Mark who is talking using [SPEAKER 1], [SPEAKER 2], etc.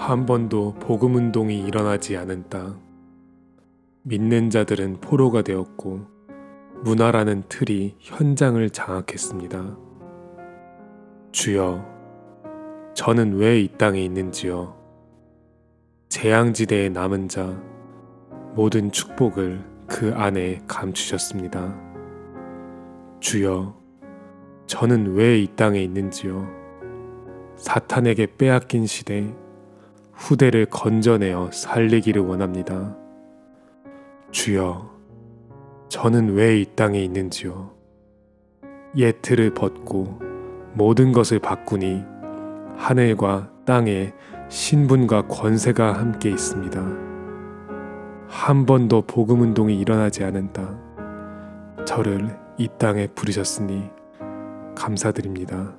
[SPEAKER 1] 한 번도 복음 운동이 일어나지 않은 땅. 믿는 자들은 포로가 되었고 문화라는 틀이 현장을 장악했습니다. 주여, 저는 왜 이 땅에 있는지요? 재앙지대에 남은 자, 모든 축복을 그 안에 감추셨습니다. 주여, 저는 왜 이 땅에 있는지요? 사탄에게 빼앗긴 시대, 후대를 건져내어 살리기를 원합니다. 주여, 저는 왜 이 땅에 있는지요? 옛 틀을 벗고 모든 것을 바꾸니 하늘과 땅에 신분과 권세가 함께 있습니다. 한 번도 복음 운동이 일어나지 땅, 저를 이 땅에 부르셨으니 감사드립니다.